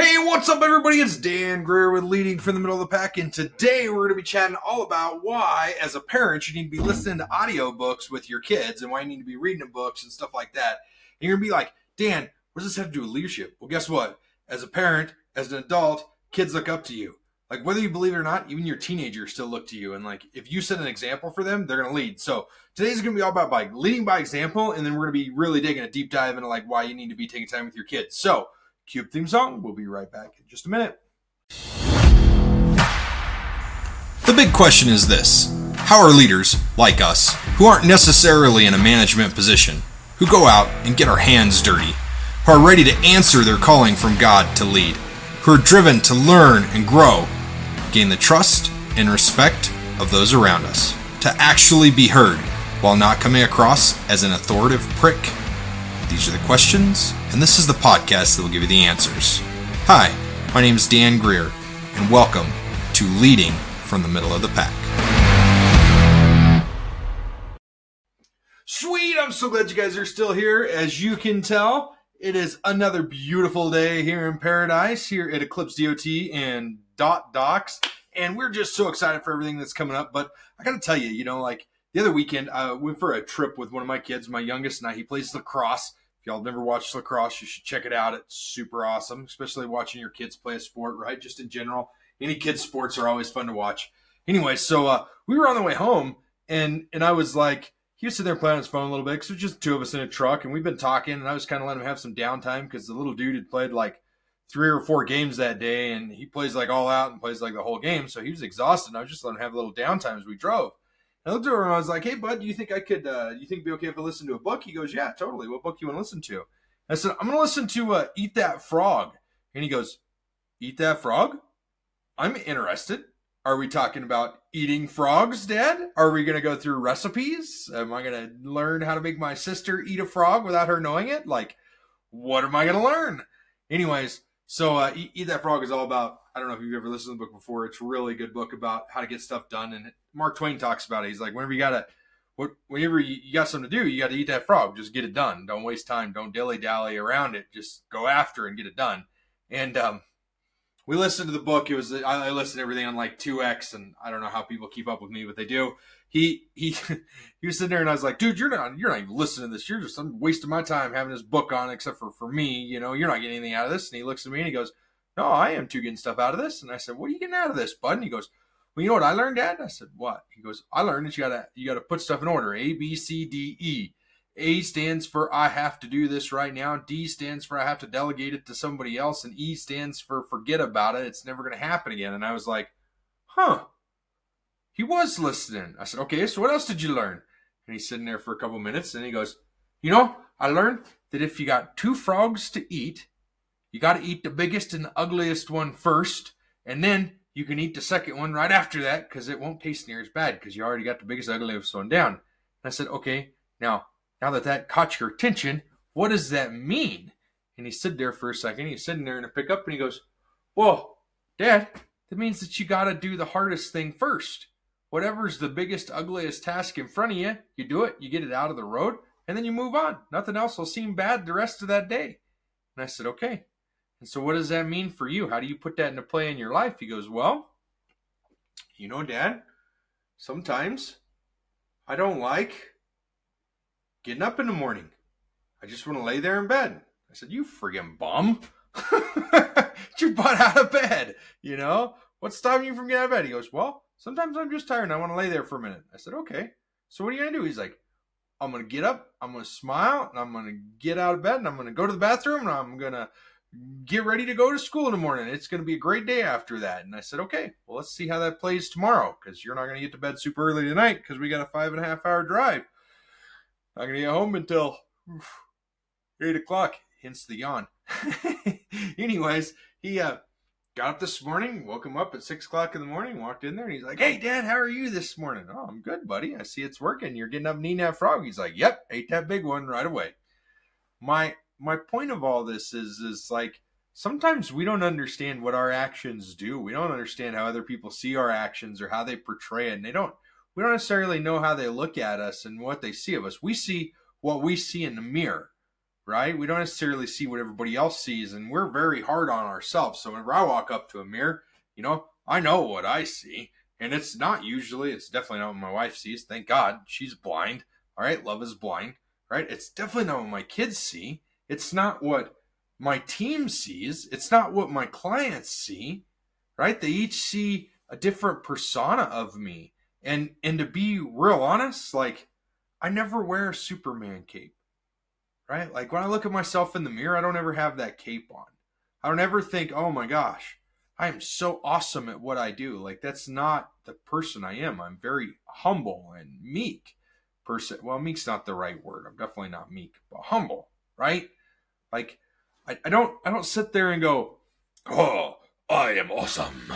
Hey, what's up, everybody? It's Dan Greer with Leading from the Middle of the Pack, and today we're going to be chatting all about why, as a parent, you need to be listening to audiobooks with your kids and why you need to be reading books and stuff like that. And you're going to be like, Dan, what does this have to do with leadership? Well, guess what? As a parent, as an adult, kids look up to you. Like, whether you believe it or not, even your teenagers still look to you. And, like, if you set an example for them, they're going to lead. So, today's going to be all about like leading by example, and then we're going to be really digging a deep dive into like why you need to be taking time with your kids. So, Cube theme song. We'll be right back in just a minute. The big question is this How are leaders, like us, who aren't necessarily in a management position, who go out and get our hands dirty, who are ready to answer their calling from God to lead, who are driven to learn and grow, gain the trust and respect of those around us, to actually be heard while not coming across as an authoritative prick? These are the questions, and this is the podcast that will give you the answers. Hi, my name is Dan Greer, and welcome to Leading from the Middle of the Pack. Sweet, I'm so glad you guys are still here. As you can tell, it is another beautiful day here in paradise, here at Eclipse DOT and Dot Docs. And we're just so excited for everything that's coming up. But I got to tell you, you know, like the other weekend, I went for a trip with one of my kids, my youngest, and I. He plays lacrosse y'all never watched lacrosse, you should check it out. It's super awesome, especially watching your kids play a sport, right? Just in general, any kids' sports are always fun to watch. Anyway, so uh, we were on the way home, and and I was like, he was sitting there playing on his phone a little bit because it was just two of us in a truck, and we've been talking, and I was kind of letting him have some downtime because the little dude had played like three or four games that day, and he plays like all out and plays like the whole game, so he was exhausted. And I was just letting him have a little downtime as we drove. I looked over and I was like, "Hey, bud, do you think I could? Uh, you think it'd be okay if I listen to a book?" He goes, "Yeah, totally. What book you want to listen to?" I said, "I'm going to listen to uh, Eat That Frog," and he goes, "Eat that frog? I'm interested. Are we talking about eating frogs, Dad? Are we going to go through recipes? Am I going to learn how to make my sister eat a frog without her knowing it? Like, what am I going to learn?" Anyways, so uh, eat, eat that frog is all about I don't know if you've ever listened to the book before. It's a really good book about how to get stuff done. And Mark Twain talks about it. He's like, whenever you got to, whenever you got something to do, you got to eat that frog. Just get it done. Don't waste time. Don't dilly dally around it. Just go after and get it done. And um, we listened to the book. It was I listened to everything on like two X, and I don't know how people keep up with me, but they do. He he he was sitting there, and I was like, dude, you're not you're not even listening to this. You're just I'm wasting my time having this book on, except for for me. You know, you're not getting anything out of this. And he looks at me and he goes no, I am too getting stuff out of this. And I said, what are you getting out of this, bud? And he goes, well, you know what I learned, Dad? I said, what? He goes, I learned that you gotta you gotta put stuff in order. A, B, C, D, E. A stands for I have to do this right now. D stands for I have to delegate it to somebody else. And E stands for forget about it. It's never going to happen again. And I was like, huh. He was listening. I said, okay, so what else did you learn? And he's sitting there for a couple minutes and he goes, you know, I learned that if you got two frogs to eat you got to eat the biggest and the ugliest one first, and then you can eat the second one right after that because it won't taste near as bad because you already got the biggest, ugliest one down. And I said, okay, now, now that that caught your attention, what does that mean? And he stood there for a second. He's sitting there in a pickup and he goes, Whoa, Dad, that means that you got to do the hardest thing first. Whatever's the biggest, ugliest task in front of you, you do it, you get it out of the road, and then you move on. Nothing else will seem bad the rest of that day. And I said, Okay. And so, what does that mean for you? How do you put that into play in your life? He goes, Well, you know, Dad, sometimes I don't like getting up in the morning. I just want to lay there in bed. I said, You friggin' bum. Get your butt out of bed. You know, what's stopping you from getting out of bed? He goes, Well, sometimes I'm just tired and I want to lay there for a minute. I said, Okay. So, what are you going to do? He's like, I'm going to get up, I'm going to smile, and I'm going to get out of bed, and I'm going to go to the bathroom, and I'm going to get ready to go to school in the morning. It's going to be a great day after that. And I said, okay, well, let's see how that plays tomorrow because you're not going to get to bed super early tonight because we got a five and a half hour drive. Not going to get home until eight o'clock, hence the yawn. Anyways, he uh, got up this morning, woke him up at six o'clock in the morning, walked in there, and he's like, hey, Dad, how are you this morning? Oh, I'm good, buddy. I see it's working. You're getting up and eating that frog. He's like, yep, ate that big one right away. My my point of all this is is like sometimes we don't understand what our actions do. We don't understand how other people see our actions or how they portray it. And they don't we don't necessarily know how they look at us and what they see of us. We see what we see in the mirror. right? We don't necessarily see what everybody else sees, and we're very hard on ourselves. So whenever I walk up to a mirror, you know, I know what I see, and it's not usually, it's definitely not what my wife sees. Thank God she's blind. All right, love is blind, right? It's definitely not what my kids see. It's not what my team sees. It's not what my clients see, right? They each see a different persona of me. And and to be real honest, like I never wear a Superman cape. Right? Like when I look at myself in the mirror, I don't ever have that cape on. I don't ever think, "Oh my gosh, I am so awesome at what I do." Like that's not the person I am. I'm very humble and meek person. Well, meek's not the right word. I'm definitely not meek, but humble, right? Like I, I don't I don't sit there and go, "Oh, I am awesome.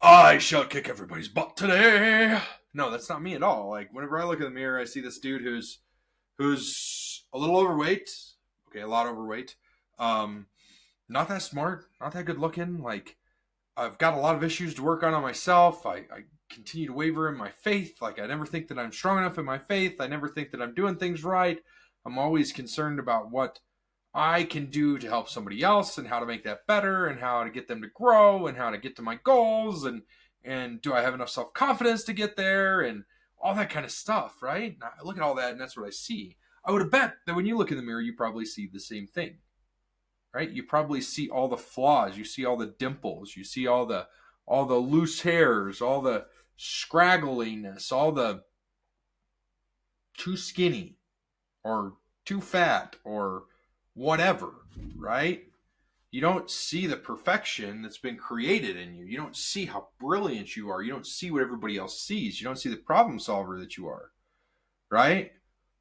I shall kick everybody's butt today." No, that's not me at all. Like whenever I look in the mirror, I see this dude who's who's a little overweight. Okay, a lot overweight. Um, not that smart, not that good looking. Like I've got a lot of issues to work on on myself. I, I continue to waver in my faith. Like I never think that I'm strong enough in my faith. I never think that I'm doing things right. I'm always concerned about what I can do to help somebody else and how to make that better and how to get them to grow and how to get to my goals and and do I have enough self confidence to get there and all that kind of stuff, right? I look at all that and that's what I see. I would bet that when you look in the mirror, you probably see the same thing, right? You probably see all the flaws, you see all the dimples, you see all the all the loose hairs, all the scraggliness, all the too skinny or too fat or whatever, right? you don't see the perfection that's been created in you. You don't see how brilliant you are. You don't see what everybody else sees. You don't see the problem solver that you are. Right?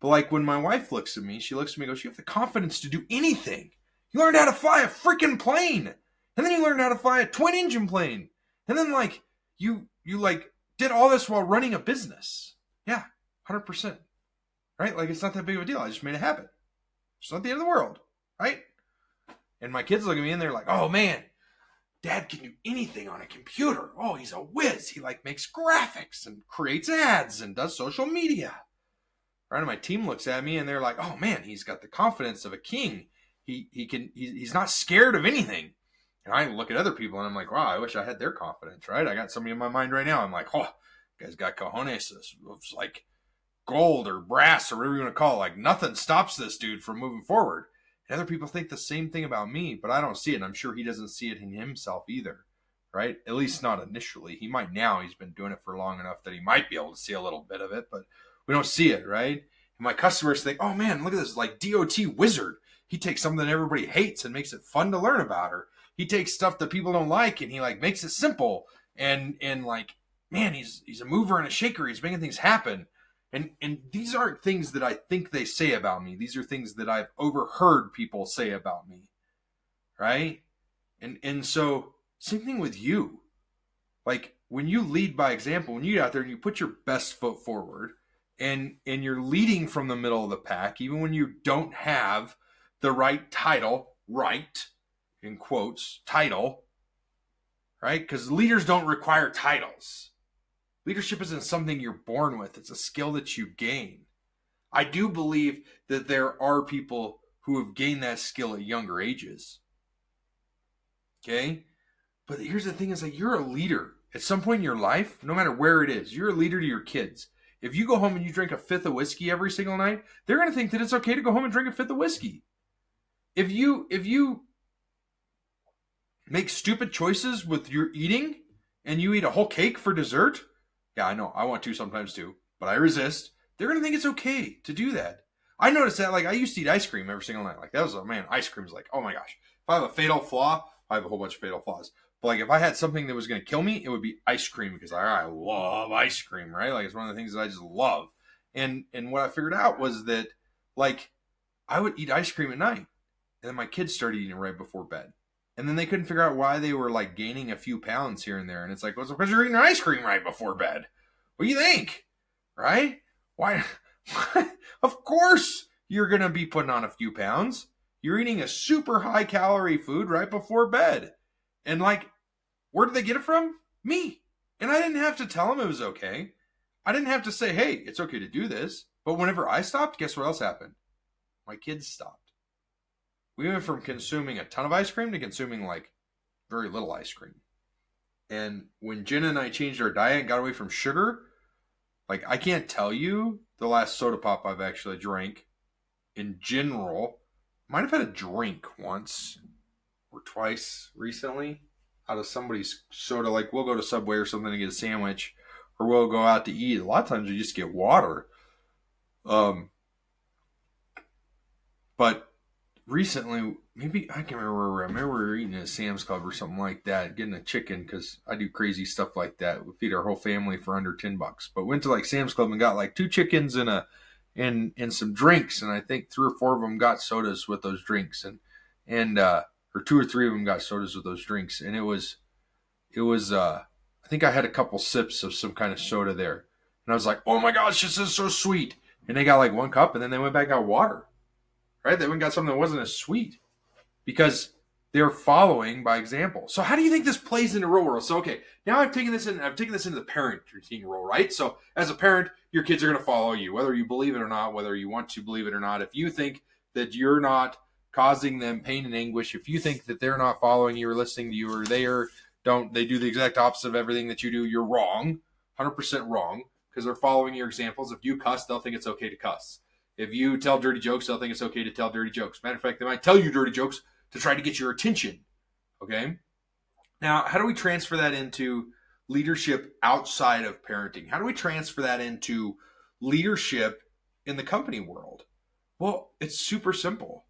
But like when my wife looks at me, she looks at me and goes, You have the confidence to do anything. You learned how to fly a freaking plane. And then you learned how to fly a twin engine plane. And then like you you like did all this while running a business. Yeah, 100%. Right? Like it's not that big of a deal. I just made it happen. It's not the end of the world. Right? And my kids look at me and they're like, "Oh man, Dad can do anything on a computer. Oh, he's a whiz. He like makes graphics and creates ads and does social media." Right? And my team looks at me and they're like, "Oh man, he's got the confidence of a king. He he can he, he's not scared of anything." And I look at other people and I'm like, "Wow, I wish I had their confidence." Right? I got somebody in my mind right now. I'm like, "Oh, guy's got cojones. It's like." Gold or brass or whatever you want to call it. Like nothing stops this dude from moving forward. And other people think the same thing about me, but I don't see it. And I'm sure he doesn't see it in himself either, right? At least not initially. He might now. He's been doing it for long enough that he might be able to see a little bit of it, but we don't see it, right? And my customers think, oh man, look at this like DOT wizard. He takes something that everybody hates and makes it fun to learn about, or he takes stuff that people don't like and he like makes it simple and and like man, he's he's a mover and a shaker. He's making things happen. And and these aren't things that I think they say about me. These are things that I've overheard people say about me. Right? And and so same thing with you. Like when you lead by example, when you get out there and you put your best foot forward and and you're leading from the middle of the pack, even when you don't have the right title, right, in quotes, title, right? Because leaders don't require titles. Leadership isn't something you're born with, it's a skill that you gain. I do believe that there are people who have gained that skill at younger ages. Okay? But here's the thing is like you're a leader at some point in your life, no matter where it is, you're a leader to your kids. If you go home and you drink a fifth of whiskey every single night, they're going to think that it's okay to go home and drink a fifth of whiskey. If you if you make stupid choices with your eating and you eat a whole cake for dessert, yeah, I know. I want to sometimes too, but I resist. They're to think it's okay to do that. I noticed that, like, I used to eat ice cream every single night. Like, that was, a man, ice cream's like, oh my gosh. If I have a fatal flaw, I have a whole bunch of fatal flaws. But, like, if I had something that was to kill me, it would be ice cream because I, I love ice cream, right? Like, it's one of the things that I just love. And, and what I figured out was that, like, I would eat ice cream at night. And then my kids started eating it right before bed and then they couldn't figure out why they were like gaining a few pounds here and there. And it's like, well, because you're eating ice cream right before bed. What do you think? Right? Why? of course you're going to be putting on a few pounds. You're eating a super high calorie food right before bed. And like, where did they get it from? Me. And I didn't have to tell them it was okay. I didn't have to say, hey, it's okay to do this. But whenever I stopped, guess what else happened? My kids stopped. We went from consuming a ton of ice cream to consuming like very little ice cream. And when Jenna and I changed our diet and got away from sugar, like I can't tell you the last soda pop I've actually drank in general. Might have had a drink once or twice recently out of somebody's soda. Like we'll go to Subway or something to get a sandwich, or we'll go out to eat. A lot of times we just get water. Um, but recently, maybe I can't remember. I remember we were eating at Sam's Club or something like that, getting a chicken because I do crazy stuff like that. We feed our whole family for under ten bucks. But went to like Sam's Club and got like two chickens and a and and some drinks, and I think three or four of them got sodas with those drinks, and and uh, or two or three of them got sodas with those drinks, and it was it was uh, I think I had a couple sips of some kind of soda there, and I was like, oh my gosh, this is so sweet. And they got like one cup, and then they went back got water right? They went got something that wasn't as sweet because they're following by example. So how do you think this plays into real world? So okay, now I've taken this in. I've taken this into the parenting role, right? So as a parent, your kids are going to follow you, whether you believe it or not, whether you want to believe it or not. If you think that you're not causing them pain and anguish, if you think that they're not following you or listening to you, or they are don't they do the exact opposite of everything that you do, you're wrong, hundred percent wrong, because they're following your examples. If you cuss, they'll think it's okay to cuss. If you tell dirty jokes, they'll think it's okay to tell dirty jokes. Matter of fact, they might tell you dirty jokes to try to get your attention. Okay. Now, how do we transfer that into leadership outside of parenting? How do we transfer that into leadership in the company world? Well, it's super simple.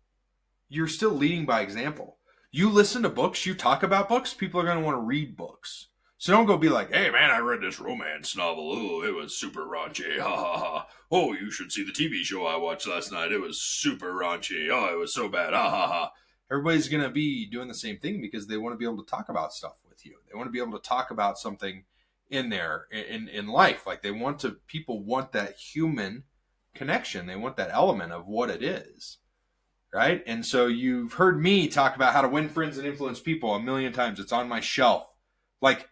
You're still leading by example. You listen to books, you talk about books, people are going to want to read books. So don't go be like, hey man, I read this romance novel. Oh, it was super raunchy. Ha ha ha. Oh, you should see the TV show I watched last night. It was super raunchy. Oh, it was so bad. Ha ha ha. Everybody's going to be doing the same thing because they want to be able to talk about stuff with you. They want to be able to talk about something in there in, in life. Like they want to, people want that human connection. They want that element of what it is. Right. And so you've heard me talk about how to win friends and influence people a million times. It's on my shelf. Like,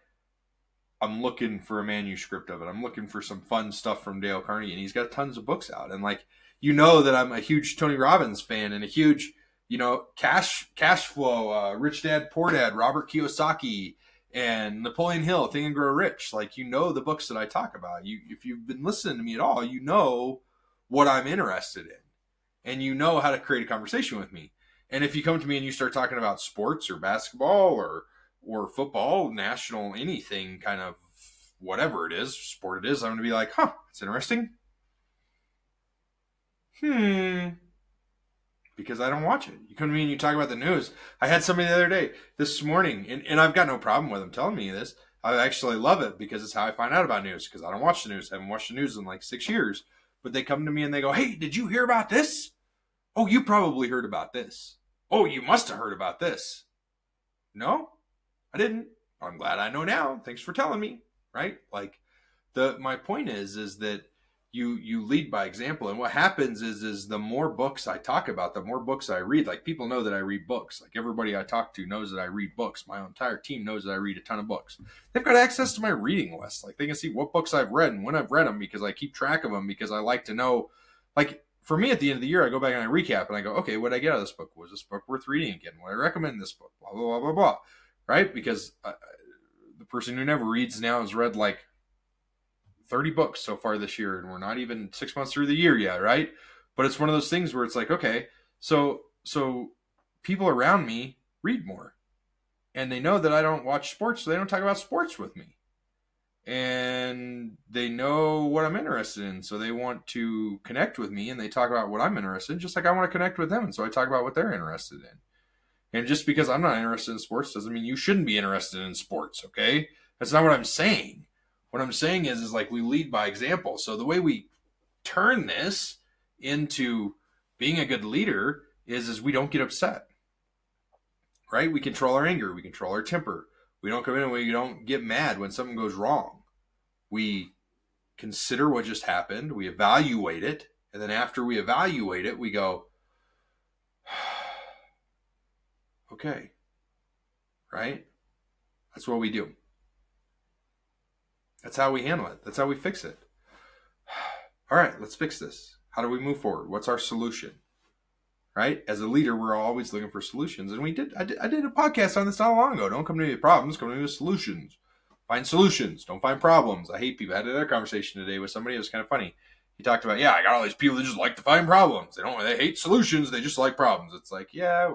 I'm looking for a manuscript of it. I'm looking for some fun stuff from Dale Carnegie, and he's got tons of books out. And like you know that I'm a huge Tony Robbins fan and a huge you know cash cash flow, uh, Rich Dad Poor Dad, Robert Kiyosaki, and Napoleon Hill, Think and Grow Rich. Like you know the books that I talk about. You if you've been listening to me at all, you know what I'm interested in, and you know how to create a conversation with me. And if you come to me and you start talking about sports or basketball or or football, national, anything kind of whatever it is, sport it is, I'm going to be like, huh, it's interesting. Hmm. Because I don't watch it. You come to me and you talk about the news. I had somebody the other day, this morning, and, and I've got no problem with them telling me this. I actually love it because it's how I find out about news because I don't watch the news. I haven't watched the news in like six years. But they come to me and they go, hey, did you hear about this? Oh, you probably heard about this. Oh, you must have heard about this. No, I didn't. I'm glad I know now. Thanks for telling me. Right? Like the my point is is that you you lead by example and what happens is is the more books i talk about the more books i read like people know that i read books like everybody i talk to knows that i read books my entire team knows that i read a ton of books they've got access to my reading list like they can see what books i've read and when i've read them because i keep track of them because i like to know like for me at the end of the year i go back and i recap and i go okay what did i get out of this book was this book worth reading again would i recommend this book blah blah blah blah blah right? Because uh, the person who never reads now has read like 30 books so far this year, and we're not even six months through the year yet, right? But it's one of those things where it's like, okay, so so people around me read more, and they know that I don't watch sports, so they don't talk about sports with me, and they know what I'm interested in, so they want to connect with me, and they talk about what I'm interested in, just like I want to connect with them, and so I talk about what they're interested in. And just because I'm not interested in sports doesn't mean you shouldn't be interested in sports, okay? That's not what I'm saying. What I'm saying is is like we lead by example. So the way we turn this into being a good leader is is we don't get upset. Right? We control our anger, we control our temper. We don't come in and we don't get mad when something goes wrong. We consider what just happened, we evaluate it, and then after we evaluate it, we go, okay. Right? That's what we do. That's how we handle it. That's how we fix it. All right, let's fix this. How do we move forward? What's our solution? right? As a leader, we're always looking for solutions. And we did I, did, I did a podcast on this not long ago. Don't come to me with problems, come to me with solutions. Find solutions, don't find problems. I hate people. I had another conversation today with somebody. It was kind of funny. He talked about, yeah, I got all these people that just like to find problems. They don't, they hate solutions. They just like problems. It's like, yeah,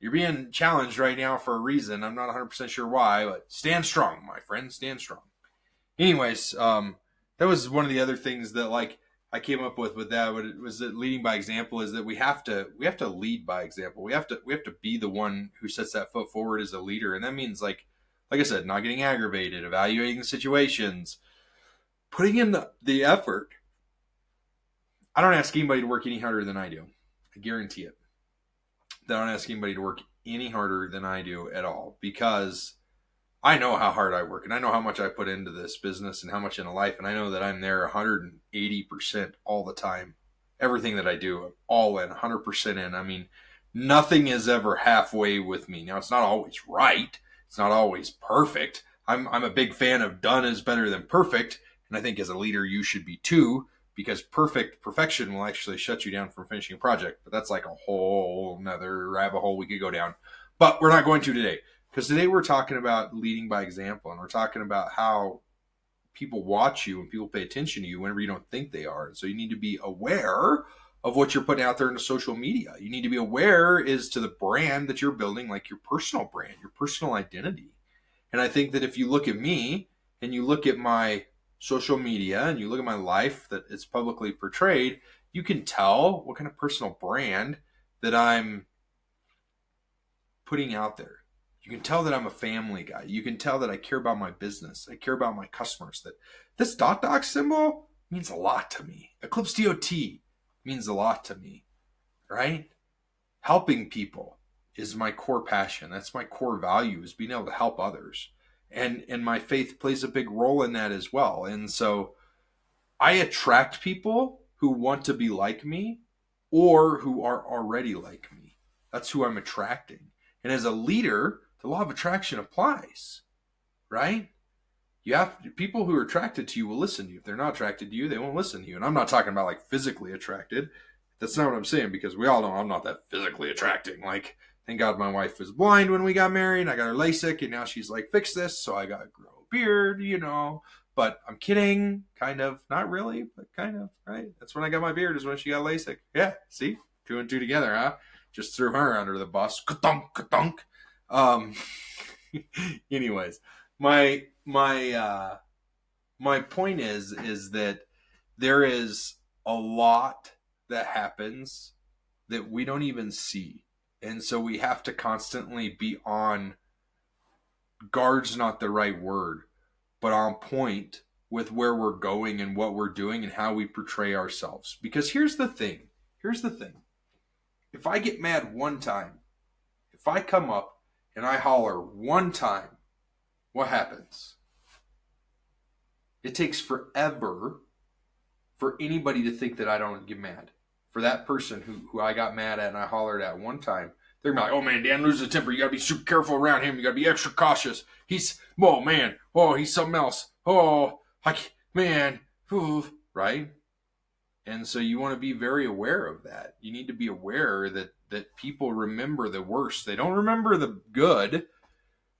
you're being challenged right now for a reason. I'm not 100% sure why, but stand strong, my friend. Stand strong. Anyways, um, that was one of the other things that like I came up with with that But it was that leading by example is that we have to we have to lead by example. We have to we have to be the one who sets that foot forward as a leader, and that means like like I said, not getting aggravated, evaluating the situations, putting in the, the effort. I don't ask anybody to work any harder than I do. I guarantee it. Don't ask anybody to work any harder than I do at all because I know how hard I work and I know how much I put into this business and how much into life. And I know that I'm there 180% all the time. Everything that I do, I'm all in, 100% in. I mean, nothing is ever halfway with me. Now, it's not always right it's not always perfect. I'm, I'm a big fan of done is better than perfect. And I think as a leader, you should be too, because perfect perfection will actually shut you down from finishing a project. But that's like a whole another rabbit hole we could go down. But we're not going to today. Because today we're talking about leading by example and we're talking about how people watch you and people pay attention to you whenever you don't think they are. So you need to be aware of what you're putting out there into social media. You need to be aware is to the brand that you're building, like your personal brand, your personal identity. And I think that if you look at me and you look at my social media and you look at my life that it's publicly portrayed, you can tell what kind of personal brand that I'm putting out there. You can tell that I'm a family guy. You can tell that I care about my business. I care about my customers. That this dot doc symbol means a lot to me. Eclipse DOT means a lot to me, right? Helping people is my core passion. That's my core value is being able to help others. And and my faith plays a big role in that as well. And so I attract people who want to be like me or who are already like me. That's who I'm attracting. And as a leader, the law of attraction applies, right? you have people who are attracted to you will listen to you. If they're not attracted to you, they won't listen to you. And I'm not talking about like physically attracted. That's not what I'm saying because we all know I'm not that physically attracting. Like, thank God my wife was blind when we got married. I got her LASIK, and now she's like, fix this. So I got to grow a beard, you know. But I'm kidding, kind of. Not really, but kind of, right? That's when I got my beard, is when she got LASIK. Yeah, see? Two and two together, huh? Just threw her under the bus. Ka-dunk, ka-dunk. Um, anyways, my my uh, my point is is that there is a lot that happens that we don't even see and so we have to constantly be on guards not the right word but on point with where we're going and what we're doing and how we portray ourselves. Because here's the thing here's the thing. If i get mad one time if i come up and i holler one time what happens? It takes forever for anybody to think that I don't get mad. For that person who, who I got mad at and I hollered at one time, they're like, oh man, Dan loses temper. You gotta be super careful around him. You gotta be extra cautious. He's, oh man, oh, he's something else. Oh, I, man, Ooh, right? And so you want to be very aware of that. You need to be aware that that people remember the worst. They don't remember the good.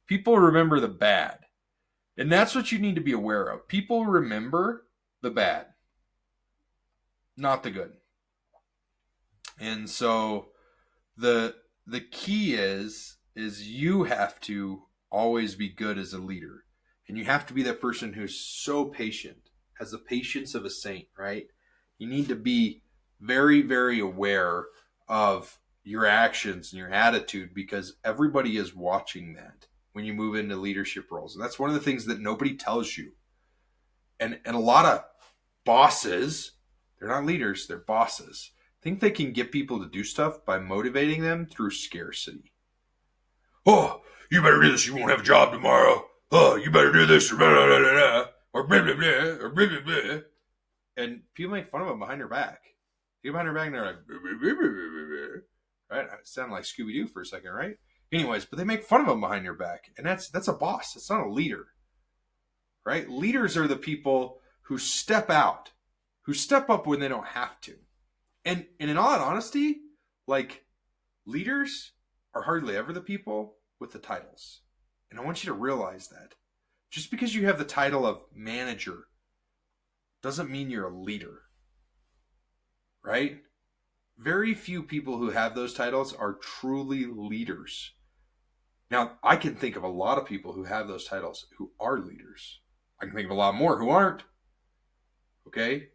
People remember the bad. And that's what you need to be aware of. People remember the bad, not the good. And so the the key is is you have to always be good as a leader. And you have to be that person who's so patient, has the patience of a saint, right? You need to be very very aware of your actions and your attitude because everybody is watching that when you move into leadership roles. And that's one of the things that nobody tells you. And and a lot of bosses, they're not leaders, they're bosses. Think they can get people to do stuff by motivating them through scarcity. Oh, you better do this, you won't have a job tomorrow. Oh, you better do this, or blah, blah, blah, blah, or blah, blah, blah, or blah, blah, blah. And people make fun of them behind their back. They behind their back and they're like, blah, blah, blah, blah, blah, right? It sounded like Scooby Doo for a second, right? Anyways, but they make fun of them behind your back, and that's that's a boss. It's not a leader, right? Leaders are the people who step out, who step up when they don't have to, And and in all honesty, like leaders are hardly ever the people with the titles. And I want you to realize that. Just because you have the title of manager doesn't mean you're a leader. Right? Very few people who have those titles are truly leaders. Now, I can think of a lot of people who have those titles who are leaders. I can think of a lot more who aren't. Okay?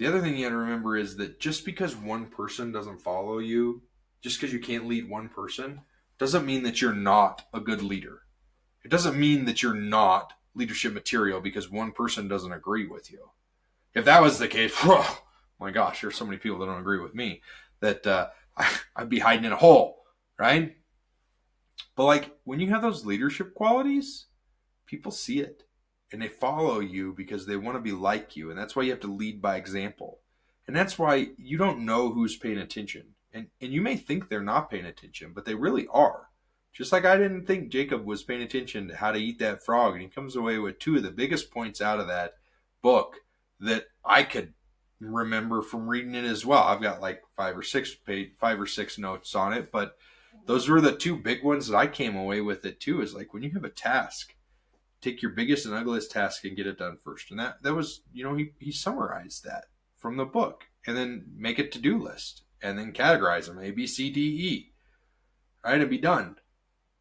The other thing you got to remember is that just because one person doesn't follow you, just because you can't lead one person, doesn't mean that you're not a good leader. It doesn't mean that you're not leadership material because one person doesn't agree with you. If that was the case, my gosh, there's so many people that don't agree with me that uh, I'd be hiding in a hole, right? But like when you have those leadership qualities, people see it and they follow you because they want to be like you. And that's why you have to lead by example. And that's why you don't know who's paying attention. And, and you may think they're not paying attention, but they really are. Just like I didn't think Jacob was paying attention to how to eat that frog. And he comes away with two of the biggest points out of that book that I could remember from reading it as well. I've got like five or six page, five or six notes on it, but those were the two big ones that I came away with it too. Is like when you have a task, take your biggest and ugliest task and get it done first. And that that was, you know, he he summarized that from the book, and then make a to do list, and then categorize them A, B, C, D, E. Right, and be done.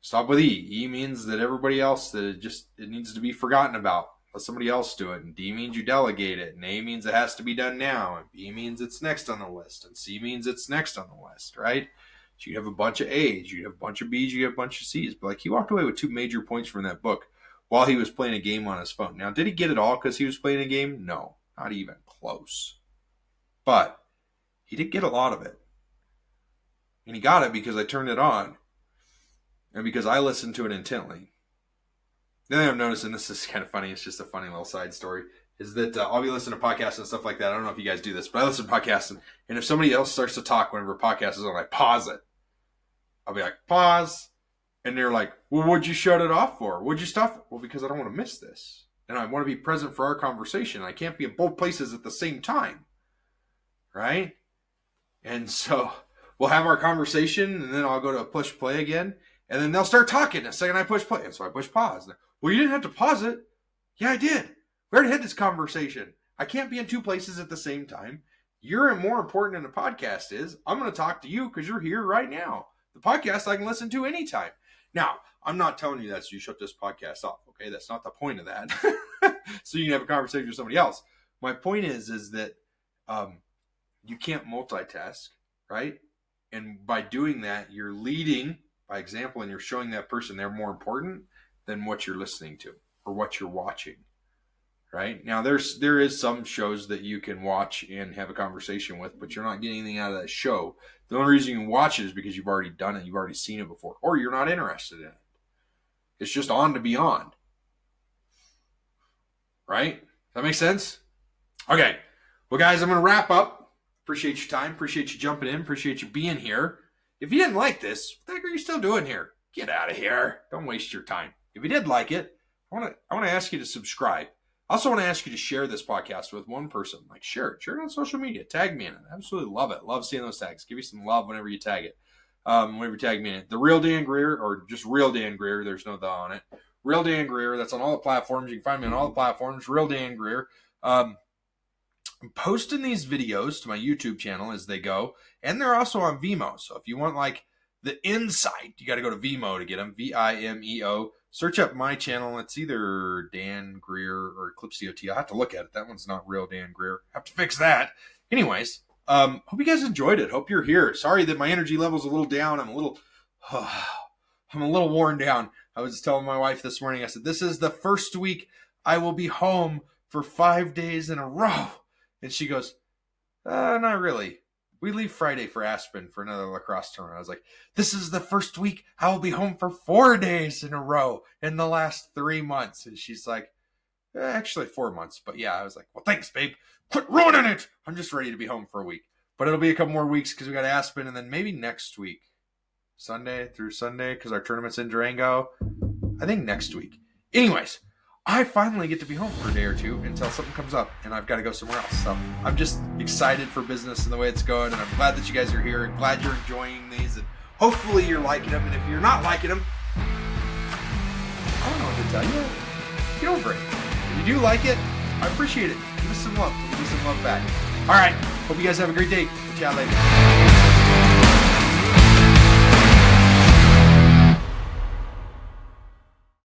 Stop with E. E means that everybody else that it just it needs to be forgotten about. Let somebody else do it. And D means you delegate it. And A means it has to be done now. And B means it's next on the list. And C means it's next on the list, right? So you have a bunch of A's, you have a bunch of B's, you have a bunch of C's. But like he walked away with two major points from that book while he was playing a game on his phone. Now, did he get it all because he was playing a game? No, not even close. But he did get a lot of it. And he got it because I turned it on and because I listened to it intently. The thing I'm noticing, this is kind of funny, it's just a funny little side story, is that uh, I'll be listening to podcasts and stuff like that. I don't know if you guys do this, but I listen to podcasts, and, and if somebody else starts to talk whenever a podcast is on, I pause it. I'll be like, pause. And they're like, well, what'd you shut it off for? What'd you stop? Well, because I don't want to miss this. And I want to be present for our conversation. I can't be in both places at the same time. Right? And so we'll have our conversation, and then I'll go to push play again and then they'll start talking. The second I push play, and so I push pause. Well, you didn't have to pause it. Yeah, I did. We already had this conversation. I can't be in two places at the same time. You're more important than the podcast is. I'm going to talk to you because you're here right now. The podcast I can listen to anytime. Now, I'm not telling you that so you shut this podcast off. Okay, that's not the point of that. so you can have a conversation with somebody else. My point is, is that um, you can't multitask, right? And by doing that, you're leading by example and you're showing that person they're more important than what you're listening to or what you're watching right now there's there is some shows that you can watch and have a conversation with but you're not getting anything out of that show the only reason you can watch it is because you've already done it you've already seen it before or you're not interested in it. It's just on to be on right that makes sense? Okay. Well guys i'm gonna wrap up. Appreciate your time. Appreciate you jumping in. Appreciate you being here. If you didn't like this, what the heck are you still doing here? Get out of here. Don't waste your time. If you did like it, I want to I want to ask you to subscribe. I also want to ask you to share this podcast with one person. Like share it, share it on social media. Tag me in it. Absolutely love it. Love seeing those tags. Give you some love whenever you tag it. Um, whenever you tag me in it. The real Dan Greer or just real Dan Greer. There's no the on it. Real Dan Greer. That's on all the platforms. You can find me on all the platforms. Real Dan Greer. Um, I'm posting these videos to my YouTube channel as they go, and they're also on Vimeo. So if you want like the insight, you got to go to Vimeo to get them. V I M E O. Search up my channel. It's either Dan Greer or Eclipse DOT. I'll have to look at it. That one's not real Dan Greer. Have to fix that. Anyways, um, hope you guys enjoyed it. Hope you're here. Sorry that my energy level's a little down. I'm a little, I'm a little worn down. I was telling my wife this morning. I said this is the first week I will be home for five days in a row. And she goes, uh, not really. We leave Friday for Aspen for another lacrosse tournament. I was like, this is the first week I will be home for four days in a row in the last three months. And she's like, eh, actually four months. But yeah, I was like, well, thanks, babe. Quit ruining it. I'm just ready to be home for a week. But it'll be a couple more weeks because we got Aspen and then maybe next week, Sunday through Sunday, because our tournament's in Durango. I think next week. Anyways, I finally get to be home for a day or two until something comes up and I've got to go somewhere else. So I'm just excited for business and the way it's going, and I'm glad that you guys are here and glad you're enjoying these, and hopefully you're liking them. And if you're not liking them, I don't know what to tell you. Get over it. If you do like it, I appreciate it. Give us some love. Give us some love back. All right. Hope you guys have a great day. Ciao later.